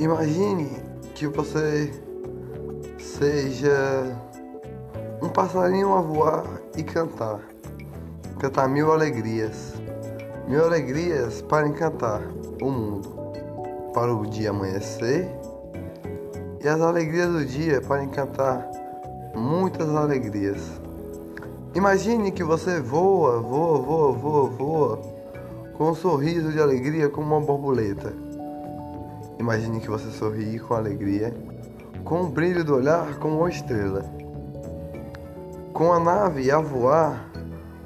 Imagine que você seja um passarinho a voar e cantar. Cantar mil alegrias. Mil alegrias para encantar o mundo. Para o dia amanhecer. E as alegrias do dia para encantar muitas alegrias. Imagine que você voa, voa, voa, voa, voa, com um sorriso de alegria como uma borboleta. Imagine que você sorri com alegria, com o brilho do olhar como uma estrela. Com a nave a voar,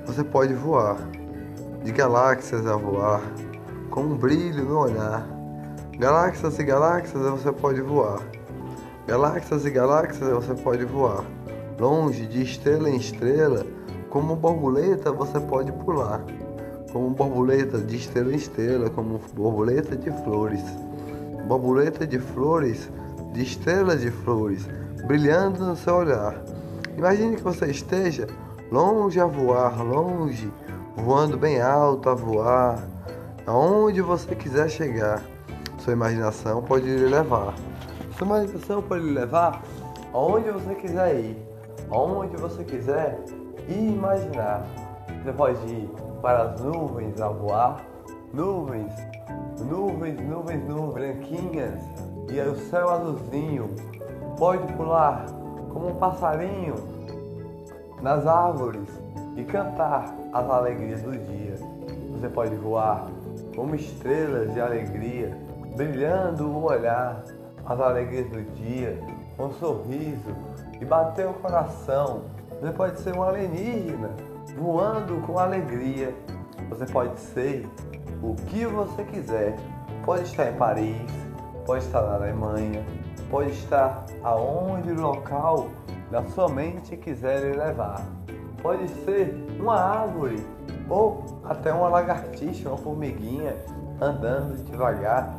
você pode voar, de galáxias a voar, com um brilho no olhar. Galáxias e galáxias você pode voar. Galáxias e galáxias você pode voar. Longe, de estrela em estrela, como borboleta você pode pular. Como borboleta de estrela em estrela, como borboleta de flores. Borboleta de flores, de estrelas de flores, brilhando no seu olhar. Imagine que você esteja longe a voar, longe, voando bem alto a voar, aonde você quiser chegar. Sua imaginação pode lhe levar. Sua imaginação pode lhe levar aonde você quiser ir aonde você quiser imaginar. Você pode ir para as nuvens a voar, nuvens, nuvens, nuvens, nuvens branquinhas e o céu azulzinho. Pode pular como um passarinho nas árvores e cantar as alegrias do dia. Você pode voar como estrelas de alegria, brilhando o olhar, as alegrias do dia, com um sorriso e bater o coração. Você pode ser um alienígena voando com alegria. Você pode ser o que você quiser. Pode estar em Paris, pode estar na Alemanha, pode estar aonde o local da sua mente quiser levar. Pode ser uma árvore ou até uma lagartixa, uma formiguinha andando devagar,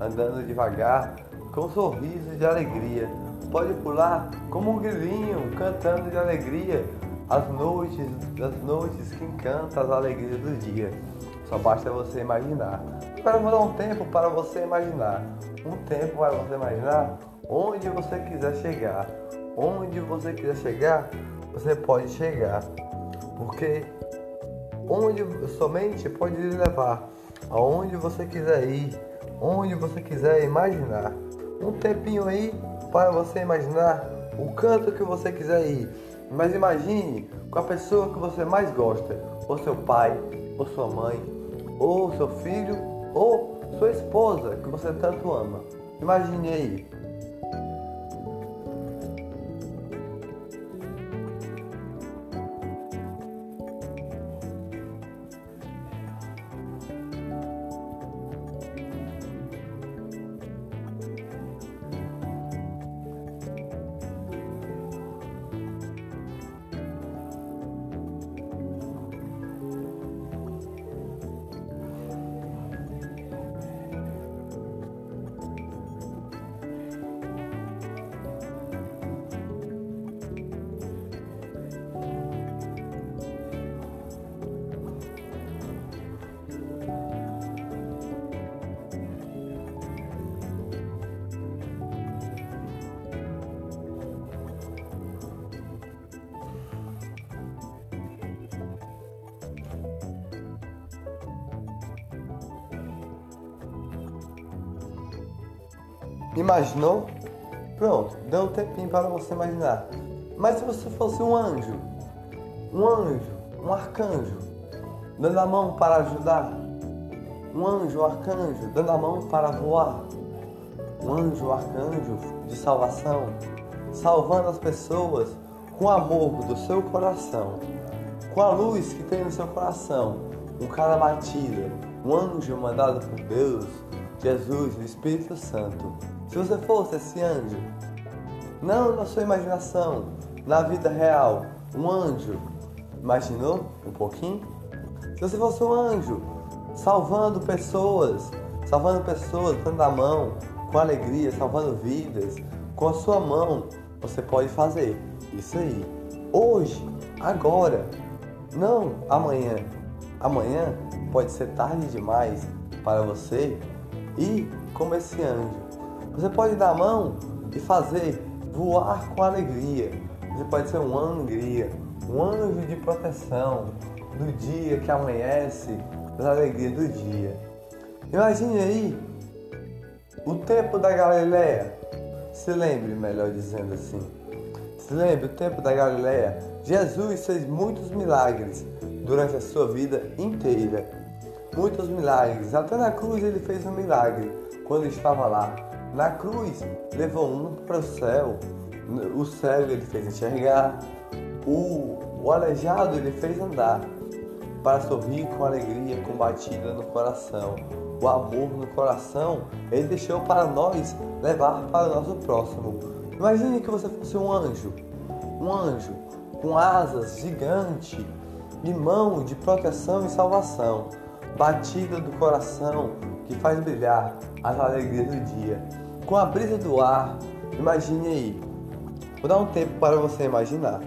andando devagar com um sorriso de alegria pode pular como um grilinho cantando de alegria as noites, as noites que encantam as alegrias do dia. Só basta você imaginar. Agora vou dar um tempo para você imaginar. Um tempo para você imaginar onde você quiser chegar. Onde você quiser chegar, você pode chegar. Porque onde somente pode lhe levar. Aonde você quiser ir. Onde você quiser imaginar. Um tempinho aí para você imaginar o canto que você quiser ir. Mas imagine com a pessoa que você mais gosta, ou seu pai, ou sua mãe, ou seu filho, ou sua esposa que você tanto ama. Imagine aí. Imaginou? Pronto, deu um tempinho para você imaginar. Mas se você fosse um anjo, um anjo, um arcanjo, dando a mão para ajudar, um anjo, um arcanjo, dando a mão para voar, um anjo, um arcanjo de salvação, salvando as pessoas com o amor do seu coração, com a luz que tem no seu coração, com cada batida, um anjo mandado por Deus, Jesus, o Espírito Santo se você fosse esse anjo, não na sua imaginação, na vida real, um anjo, imaginou um pouquinho? Se você fosse um anjo, salvando pessoas, salvando pessoas, dando a mão, com alegria, salvando vidas, com a sua mão, você pode fazer isso aí. Hoje, agora, não amanhã. Amanhã pode ser tarde demais para você ir como esse anjo Você pode dar a mão e fazer voar com alegria. Você pode ser um alegria, um anjo de proteção do dia que amanhece, das alegrias do dia. Imagine aí o tempo da Galileia. Se lembre, melhor dizendo assim. Se lembre o tempo da Galileia. Jesus fez muitos milagres durante a sua vida inteira. Muitos milagres. Até na cruz ele fez um milagre quando estava lá. Na cruz levou um para o céu. O cego ele fez enxergar. O, o aleijado ele fez andar. Para sorrir com alegria combatida no coração. O amor no coração ele deixou para nós levar para o nosso próximo. Imagine que você fosse um anjo. Um anjo com asas gigante e mão de proteção e salvação, batida do coração que faz brilhar as alegrias do dia. Com a brisa do ar, imagine aí. Vou dar um tempo para você imaginar.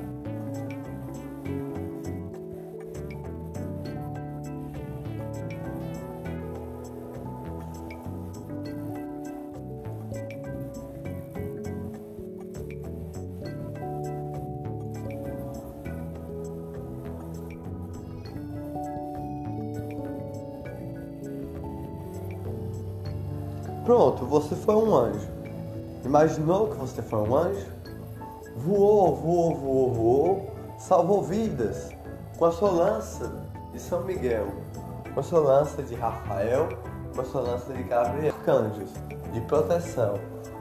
Pronto, você foi um anjo. Imaginou que você foi um anjo? Voou, voou, voou, voou, salvou vidas com a sua lança de São Miguel, com a sua lança de Rafael, com a sua lança de Gabriel. Arcanjos de proteção,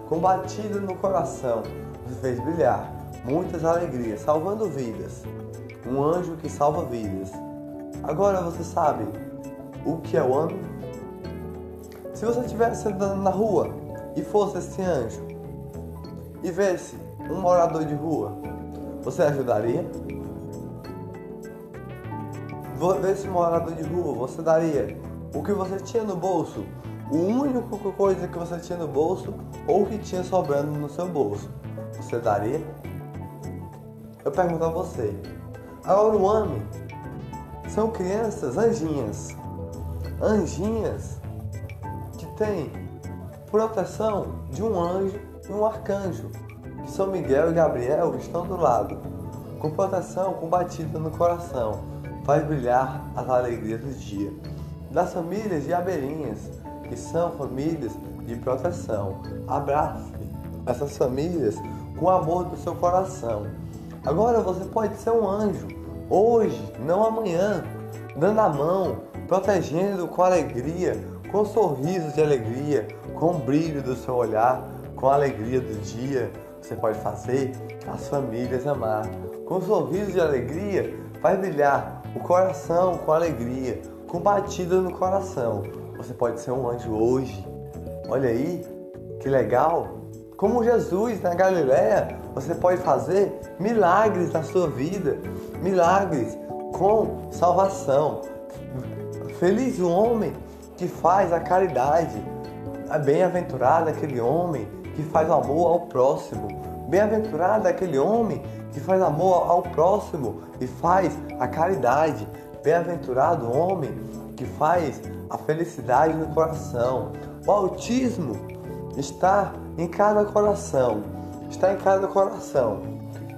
combatido no coração, você fez brilhar muitas alegrias, salvando vidas. Um anjo que salva vidas. Agora você sabe o que é o homem? Se você estivesse andando na rua e fosse esse anjo e vesse um morador de rua, você ajudaria? Vesse um morador de rua, você daria o que você tinha no bolso, o único coisa que você tinha no bolso ou que tinha sobrando no seu bolso, você daria? Eu pergunto a você. Agora o homem são crianças anjinhas. Anjinhas tem proteção de um anjo e um arcanjo, que São Miguel e Gabriel estão do lado, com proteção combatida no coração, faz brilhar as alegrias do dia. Das famílias de abelhinhas, que são famílias de proteção, abrace essas famílias com o amor do seu coração. Agora você pode ser um anjo, hoje, não amanhã, dando a mão, protegendo com alegria com sorrisos de alegria, com o brilho do seu olhar, com a alegria do dia, você pode fazer as famílias amar. Com sorrisos de alegria, faz brilhar o coração com alegria, com batida no coração. Você pode ser um anjo hoje. Olha aí, que legal! Como Jesus na Galiléia, você pode fazer milagres na sua vida, milagres com salvação. Feliz o homem que faz a caridade. É bem-aventurado aquele homem que faz amor ao próximo. Bem-aventurado aquele homem que faz amor ao próximo e faz a caridade. Bem-aventurado o homem que faz a felicidade no coração. O autismo está em cada coração. Está em cada coração.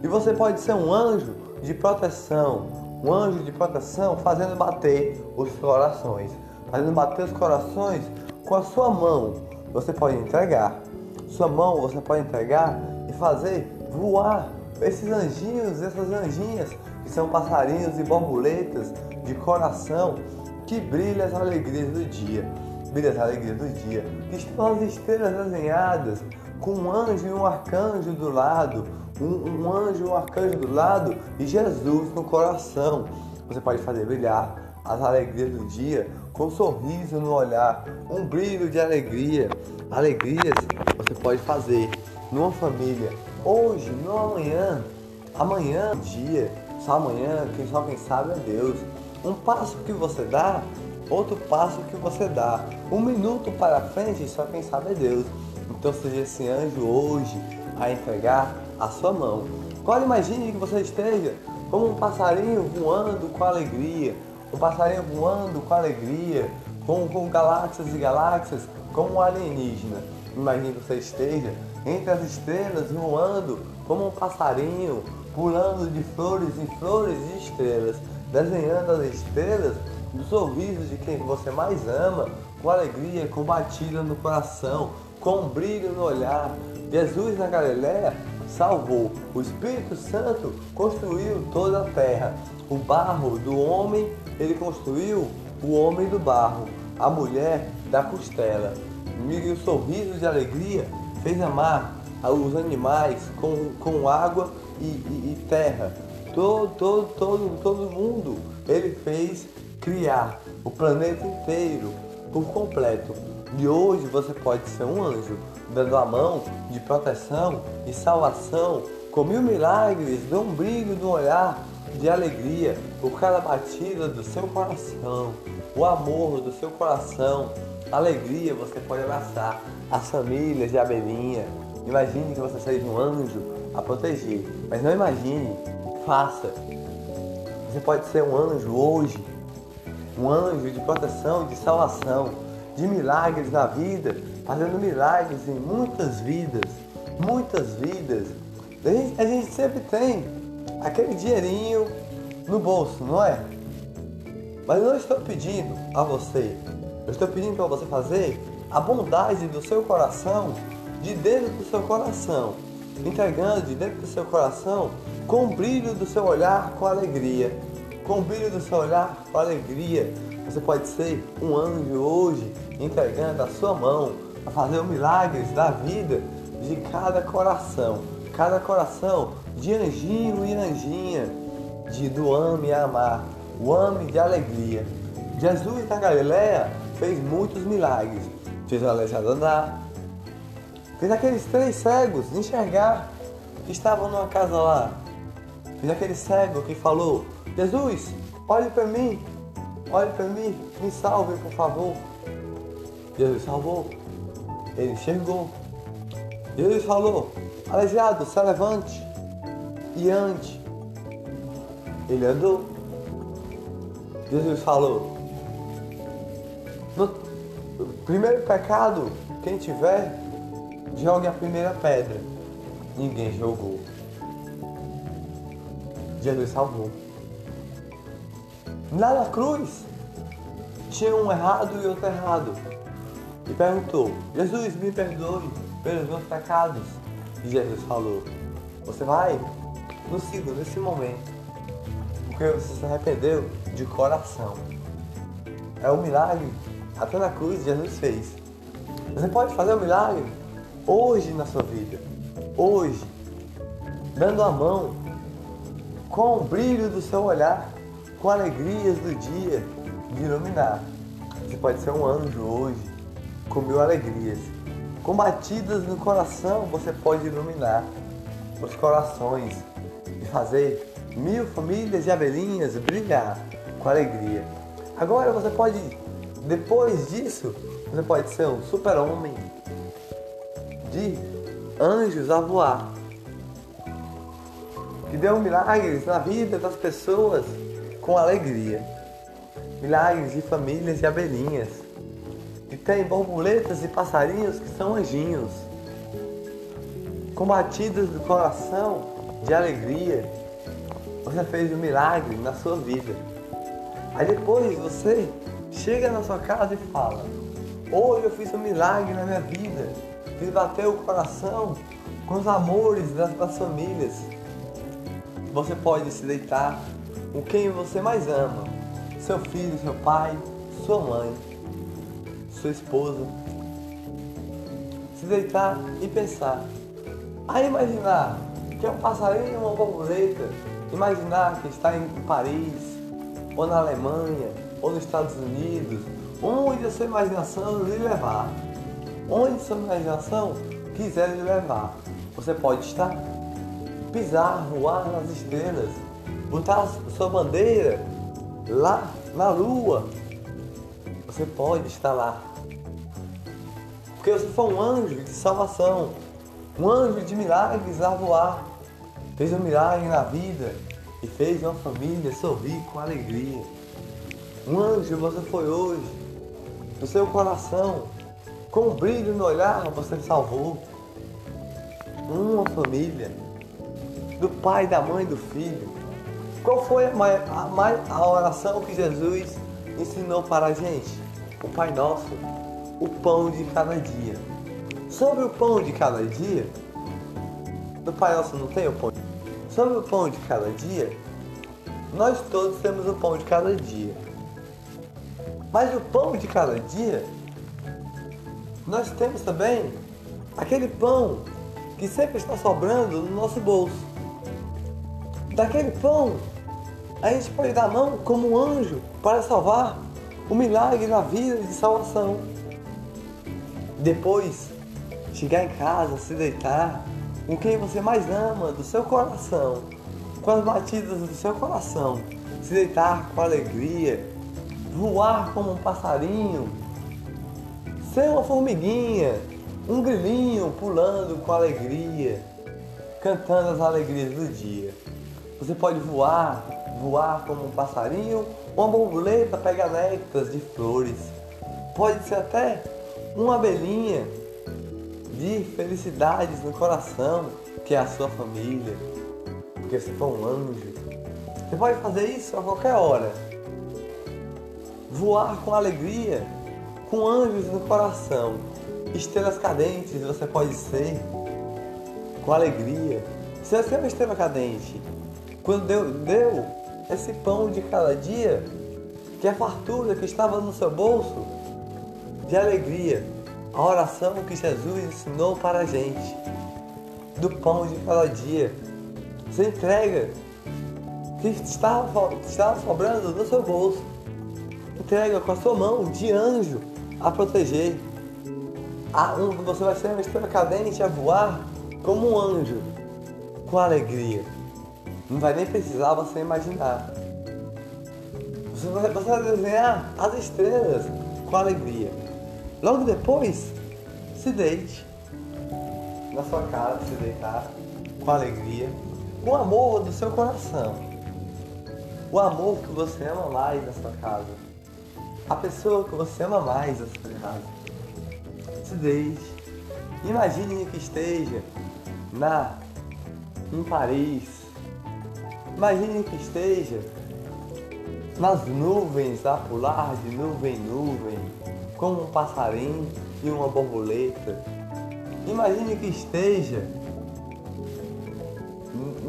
E você pode ser um anjo de proteção, um anjo de proteção fazendo bater os corações fazendo bater os corações com a sua mão. Você pode entregar. Sua mão você pode entregar e fazer voar esses anjinhos, essas anjinhas, que são passarinhos e borboletas de coração que brilham as alegrias do dia. Brilha as alegrias do dia. Que estão as estrelas desenhadas com um anjo e um arcanjo do lado. Um, um anjo e um arcanjo do lado e Jesus no coração. Você pode fazer brilhar as alegrias do dia com um sorriso no olhar, um brilho de alegria. Alegrias você pode fazer numa família, hoje, não amanhã. Amanhã, dia, só amanhã, quem só quem sabe é Deus. Um passo que você dá, outro passo que você dá. Um minuto para frente, só quem sabe é Deus. Então seja esse anjo hoje a entregar a sua mão. Agora imagine que você esteja como um passarinho voando com alegria, um passarinho voando com alegria, com, com galáxias e galáxias, como um alienígena. imagine que você esteja entre as estrelas voando como um passarinho, pulando de flores em flores e estrelas, desenhando as estrelas do sorriso de quem você mais ama, com alegria combatida no coração, com um brilho no olhar. Jesus na Galiléia salvou. O Espírito Santo construiu toda a terra. O barro do homem, ele construiu o homem do barro, a mulher da costela. E o sorriso de alegria fez amar os animais com, com água e, e, e terra. Todo, todo, todo, todo mundo ele fez criar o planeta inteiro por completo. E hoje você pode ser um anjo, dando a mão de proteção e salvação, com mil milagres, de um brilho no olhar de alegria, por cada batida do seu coração, o amor do seu coração, alegria você pode abraçar as famílias de abelhinha. Imagine que você seja um anjo a proteger, mas não imagine, faça. Você pode ser um anjo hoje, um anjo de proteção, de salvação, de milagres na vida, fazendo milagres em muitas vidas, muitas vidas. A gente, a gente sempre tem aquele dinheirinho no bolso, não é? Mas eu não estou pedindo a você, eu estou pedindo para você fazer a bondade do seu coração de dentro do seu coração, entregando de dentro do seu coração com o brilho do seu olhar com alegria, com o brilho do seu olhar com alegria. Você pode ser um anjo hoje, entregando a sua mão a fazer milagres da vida de cada coração, cada coração de anjinho e anjinha, de do ame e amar, o ame de alegria. Jesus na Galileia fez muitos milagres, fez o aleijado andar, fez aqueles três cegos enxergar que estavam numa casa lá, fez aquele cego que falou: Jesus, olhe para mim, olhe para mim, me salve por favor. Jesus salvou, ele enxergou. Jesus falou: Aleijado, se levante e ande. Ele andou. Jesus falou: No primeiro pecado, quem tiver, jogue a primeira pedra. Ninguém jogou. Jesus salvou. Na cruz, tinha um errado e outro errado. E perguntou: Jesus, me perdoe pelos meus pecados. Jesus falou: Você vai no siga nesse momento, porque você se arrependeu de coração. É um milagre, até na cruz Jesus fez. Você pode fazer um milagre hoje na sua vida, hoje, dando a mão, com o brilho do seu olhar, com alegrias do dia, de iluminar. Você pode ser um anjo hoje, com mil alegrias. Com batidas no coração, você pode iluminar os corações e fazer mil famílias de abelhinhas brilhar com alegria. Agora você pode, depois disso, você pode ser um super-homem de anjos a voar. Que deu milagres na vida das pessoas com alegria. Milagres de famílias de abelhinhas. Que tem borboletas e passarinhos que são anjinhos. Com batidas do coração de alegria. Você fez um milagre na sua vida. Aí depois você chega na sua casa e fala: Hoje eu fiz um milagre na minha vida. Fiz bater o coração com os amores das, das famílias. Você pode se deitar com quem você mais ama: seu filho, seu pai, sua mãe, sua esposa. Se deitar e pensar. Aí imaginar que é um passarinho uma borboleta. Imaginar que está em Paris, ou na Alemanha, ou nos Estados Unidos, onde a sua imaginação lhe levar. Onde a sua imaginação quiser lhe levar. Você pode estar, pisar, voar nas estrelas, botar sua bandeira lá na lua. Você pode estar lá. Porque você foi um anjo de salvação, um anjo de milagres a voar. Fez um milagre na vida e fez uma família sorrir com alegria. Um anjo você foi hoje, no seu coração, Com um brilho no olhar, você salvou uma família, do pai, da mãe, do filho. Qual foi a, a, a oração que Jesus ensinou para a gente? O Pai Nosso, o pão de cada dia. Sobre o pão de cada dia, no Pai Nosso não tem o pão. Sobre o pão de cada dia, nós todos temos o pão de cada dia. Mas o pão de cada dia, nós temos também aquele pão que sempre está sobrando no nosso bolso. Daquele pão, a gente pode dar a mão como um anjo para salvar o milagre na vida de salvação. Depois, chegar em casa, se deitar com quem você mais ama, do seu coração, com as batidas do seu coração, se deitar com alegria, voar como um passarinho, ser uma formiguinha, um grilinho pulando com alegria, cantando as alegrias do dia. Você pode voar, voar como um passarinho, uma borboleta pega néctares de flores. Pode ser até uma abelhinha de felicidades no coração, que é a sua família, porque você foi um anjo. Você pode fazer isso a qualquer hora. Voar com alegria, com anjos no coração estrelas cadentes você pode ser com alegria. Você é uma estrela cadente, quando deu, deu esse pão de cada dia, que a fartura que estava no seu bolso, de alegria, a oração que Jesus ensinou para a gente, do pão de cada dia. Você entrega que estava, estava sobrando no seu bolso. Entrega com a sua mão de anjo a proteger ah, você vai ser uma estrela cadente a voar como um anjo, com alegria. Não vai nem precisar você imaginar. Você vai, você vai desenhar as estrelas com alegria. Logo depois, se deite na sua casa, se deitar com alegria, com amor do seu coração. O amor que você ama mais na sua casa. A pessoa que você ama mais na sua casa lucidez. Imagine que esteja na em Paris. Imagine que esteja nas nuvens a pular de nuvem em nuvem, como um passarinho e uma borboleta. Imagine que esteja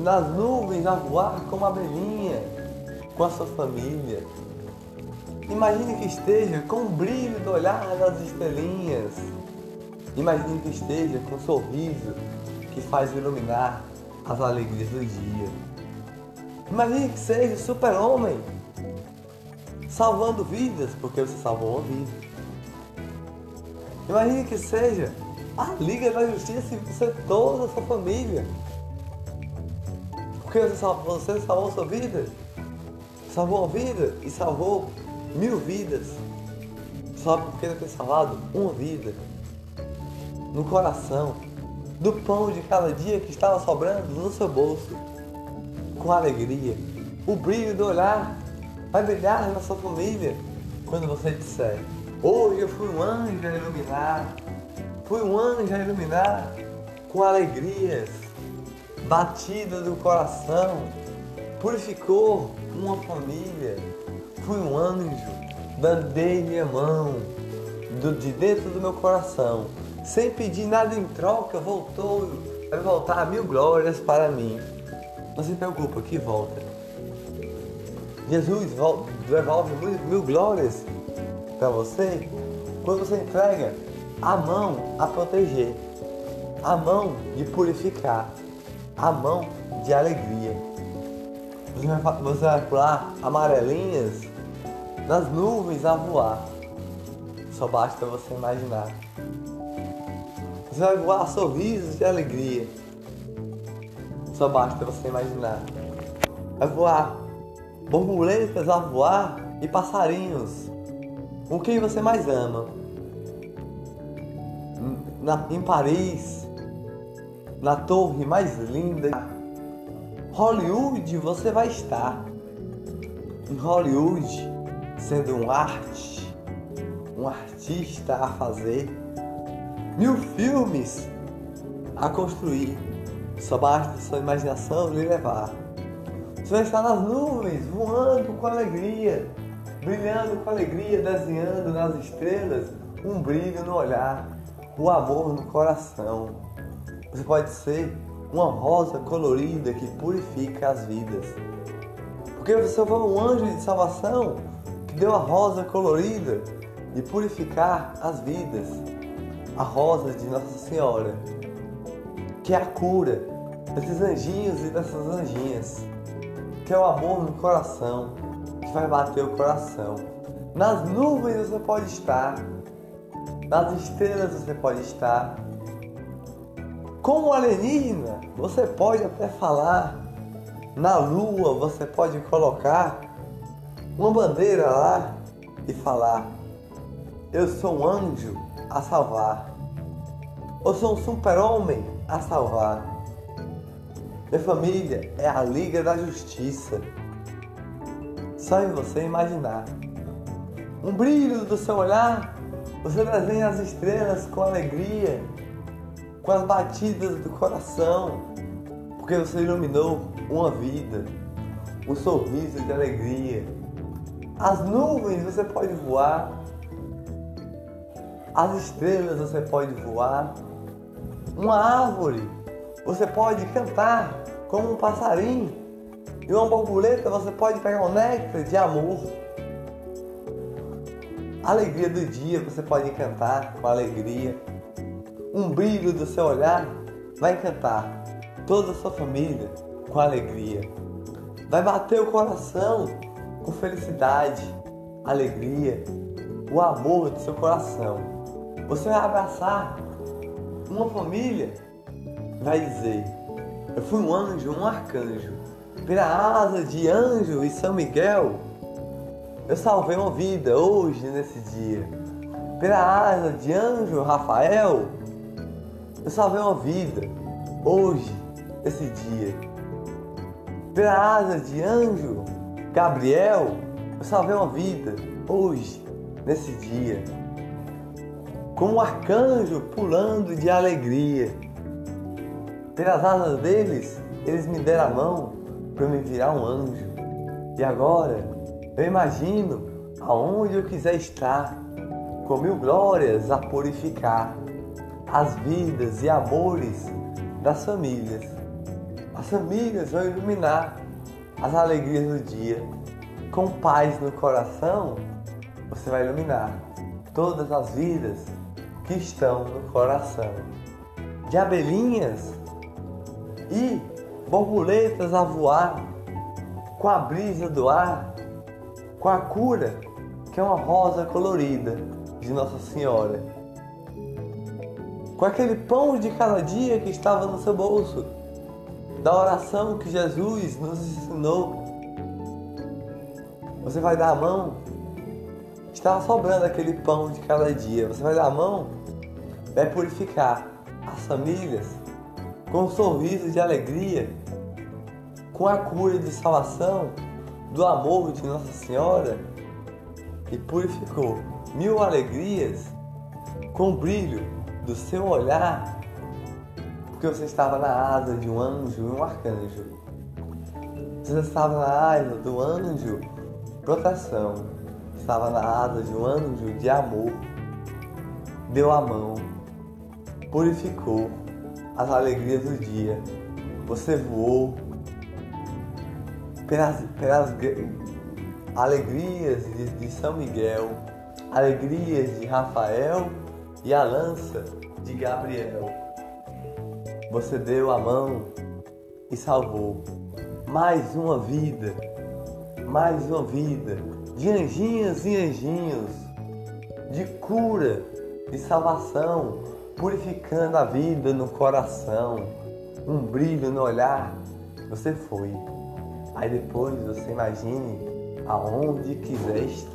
nas nuvens a voar como uma abelhinha com a sua família. Imagine que esteja com o brilho do olhar das estrelinhas Imagine que esteja com um sorriso que faz iluminar as alegrias do dia. Imagine que seja super-homem, salvando vidas, porque você salvou uma vida. Imagine que seja a Liga da Justiça e você toda a sua família. Porque você salvou, você salvou sua vida, salvou uma vida e salvou mil vidas. Só porque ter salvado uma vida no coração, do pão de cada dia que estava sobrando no seu bolso, com alegria. O brilho do olhar vai brilhar na sua família quando você disser: Hoje eu fui um anjo a iluminar, fui um anjo a iluminar com alegrias, batida do coração, purificou uma família, fui um anjo, dei minha mão do, de dentro do meu coração sem pedir nada em troca, voltou, vai voltar mil glórias para mim. Não se preocupa, que volta. Jesus devolve mil, mil glórias para você quando você entrega a mão a proteger, a mão de purificar, a mão de alegria. Você vai, você vai pular amarelinhas nas nuvens a voar. Só basta você imaginar. Você vai voar sorrisos de alegria. Só basta você imaginar. Vai voar borboletas a voar e passarinhos. Com quem você mais ama? Na, em Paris, na torre mais linda. Hollywood você vai estar. Em Hollywood, sendo um arte, um artista a fazer mil filmes a construir. Só basta sua imaginação lhe levar. Você vai estar nas nuvens, voando com alegria, brilhando com alegria, desenhando nas estrelas um brilho no olhar, o amor no coração. Você pode ser uma rosa colorida que purifica as vidas. Porque você foi um anjo de salvação que deu a rosa colorida de purificar as vidas. A rosa de Nossa Senhora, que é a cura desses anjinhos e dessas anjinhas, que é o amor no coração, que vai bater o coração. Nas nuvens você pode estar, nas estrelas você pode estar. Como alienígena, você pode até falar. Na lua você pode colocar uma bandeira lá e falar: Eu sou um anjo a salvar. Eu sou um super-homem a salvar. Minha família é a Liga da Justiça. Só em você imaginar. Um brilho do seu olhar, você desenha as estrelas com alegria, com as batidas do coração, porque você iluminou uma vida, um sorriso de alegria. As nuvens você pode voar, as estrelas você pode voar, uma árvore você pode cantar como um passarinho, e uma borboleta você pode pegar um néctar de amor. Alegria do dia você pode cantar com alegria. Um brilho do seu olhar vai encantar toda a sua família com alegria. Vai bater o coração com felicidade, alegria, o amor do seu coração. Você vai abraçar uma família, vai dizer: Eu fui um anjo, um arcanjo, pela asa de anjo e São Miguel. Eu salvei uma vida hoje, nesse dia. Pela asa de anjo Rafael, eu salvei uma vida hoje, nesse dia. Pela asa de anjo Gabriel, eu salvei uma vida hoje, nesse dia. Como um arcanjo pulando de alegria. Pelas asas deles, eles me deram a mão para me virar um anjo. E agora, eu imagino aonde eu quiser estar, com mil glórias a purificar as vidas e amores das famílias. As famílias vão iluminar as alegrias do dia. Com paz no coração, você vai iluminar todas as vidas que estão no coração. De abelhinhas e borboletas a voar, com a brisa do ar, com a cura, que é uma rosa colorida de Nossa Senhora. Com aquele pão de cada dia que estava no seu bolso, da oração que Jesus nos ensinou. Você vai dar a mão, estava sobrando aquele pão de cada dia. Você vai dar a mão, vai purificar as famílias com um sorriso de alegria, com a cura de salvação do amor de Nossa Senhora e purificou mil alegrias com o brilho do seu olhar, porque você estava na asa de um anjo e um arcanjo. Você estava na asa do anjo proteção, estava na asa de um anjo de amor. Deu a mão, purificou as alegrias do dia. Você voou pelas, pelas alegrias de, de São Miguel, alegrias de Rafael e a lança de Gabriel. Você deu a mão e salvou mais uma vida, mais uma vida de anjinhos e anjinhos, de cura, de salvação, purificando a vida no coração, um brilho no olhar. Você foi. Aí depois você imagine aonde quiser estar.